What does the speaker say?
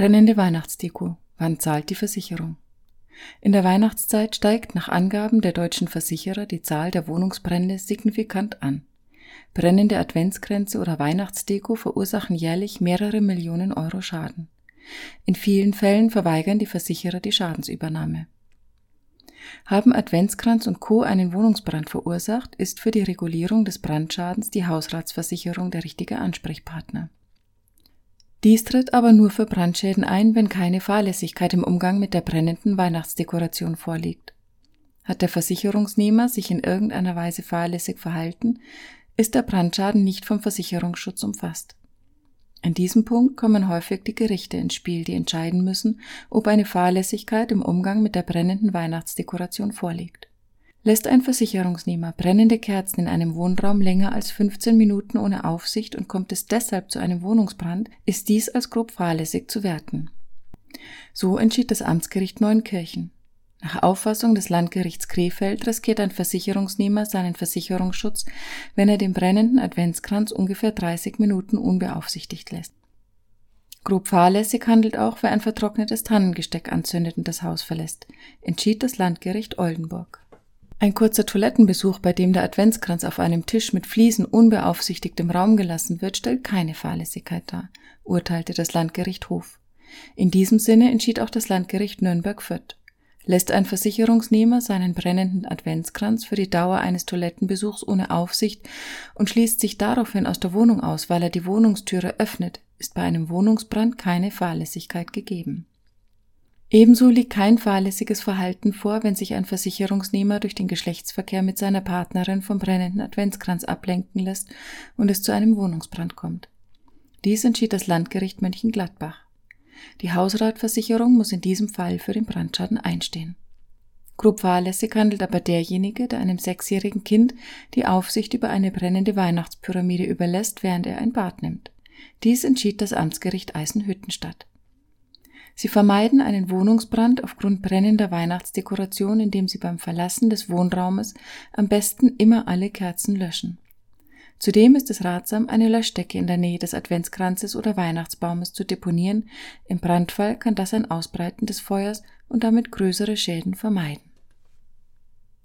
Brennende Weihnachtsdeko. Wann zahlt die Versicherung? In der Weihnachtszeit steigt nach Angaben der deutschen Versicherer die Zahl der Wohnungsbrände signifikant an. Brennende Adventskränze oder Weihnachtsdeko verursachen jährlich mehrere Millionen Euro Schaden. In vielen Fällen verweigern die Versicherer die Schadensübernahme. Haben Adventskranz und Co. einen Wohnungsbrand verursacht, ist für die Regulierung des Brandschadens die Hausratsversicherung der richtige Ansprechpartner. Dies tritt aber nur für Brandschäden ein, wenn keine Fahrlässigkeit im Umgang mit der brennenden Weihnachtsdekoration vorliegt. Hat der Versicherungsnehmer sich in irgendeiner Weise fahrlässig verhalten, ist der Brandschaden nicht vom Versicherungsschutz umfasst. In diesem Punkt kommen häufig die Gerichte ins Spiel, die entscheiden müssen, ob eine Fahrlässigkeit im Umgang mit der brennenden Weihnachtsdekoration vorliegt. Lässt ein Versicherungsnehmer brennende Kerzen in einem Wohnraum länger als 15 Minuten ohne Aufsicht und kommt es deshalb zu einem Wohnungsbrand, ist dies als grob fahrlässig zu werten. So entschied das Amtsgericht Neunkirchen. Nach Auffassung des Landgerichts Krefeld riskiert ein Versicherungsnehmer seinen Versicherungsschutz, wenn er den brennenden Adventskranz ungefähr 30 Minuten unbeaufsichtigt lässt. Grob fahrlässig handelt auch, wer ein vertrocknetes Tannengesteck anzündet und das Haus verlässt, entschied das Landgericht Oldenburg. Ein kurzer Toilettenbesuch, bei dem der Adventskranz auf einem Tisch mit Fliesen unbeaufsichtigt im Raum gelassen wird, stellt keine Fahrlässigkeit dar, urteilte das Landgericht Hof. In diesem Sinne entschied auch das Landgericht Nürnberg-Fürth. Lässt ein Versicherungsnehmer seinen brennenden Adventskranz für die Dauer eines Toilettenbesuchs ohne Aufsicht und schließt sich daraufhin aus der Wohnung aus, weil er die Wohnungstüre öffnet, ist bei einem Wohnungsbrand keine Fahrlässigkeit gegeben. Ebenso liegt kein fahrlässiges Verhalten vor, wenn sich ein Versicherungsnehmer durch den Geschlechtsverkehr mit seiner Partnerin vom brennenden Adventskranz ablenken lässt und es zu einem Wohnungsbrand kommt. Dies entschied das Landgericht Mönchengladbach. Die Hausratversicherung muss in diesem Fall für den Brandschaden einstehen. Grob fahrlässig handelt aber derjenige, der einem sechsjährigen Kind die Aufsicht über eine brennende Weihnachtspyramide überlässt, während er ein Bad nimmt. Dies entschied das Amtsgericht Eisenhüttenstadt. Sie vermeiden einen Wohnungsbrand aufgrund brennender Weihnachtsdekoration, indem Sie beim Verlassen des Wohnraumes am besten immer alle Kerzen löschen. Zudem ist es ratsam, eine Löschdecke in der Nähe des Adventskranzes oder Weihnachtsbaumes zu deponieren. Im Brandfall kann das ein Ausbreiten des Feuers und damit größere Schäden vermeiden.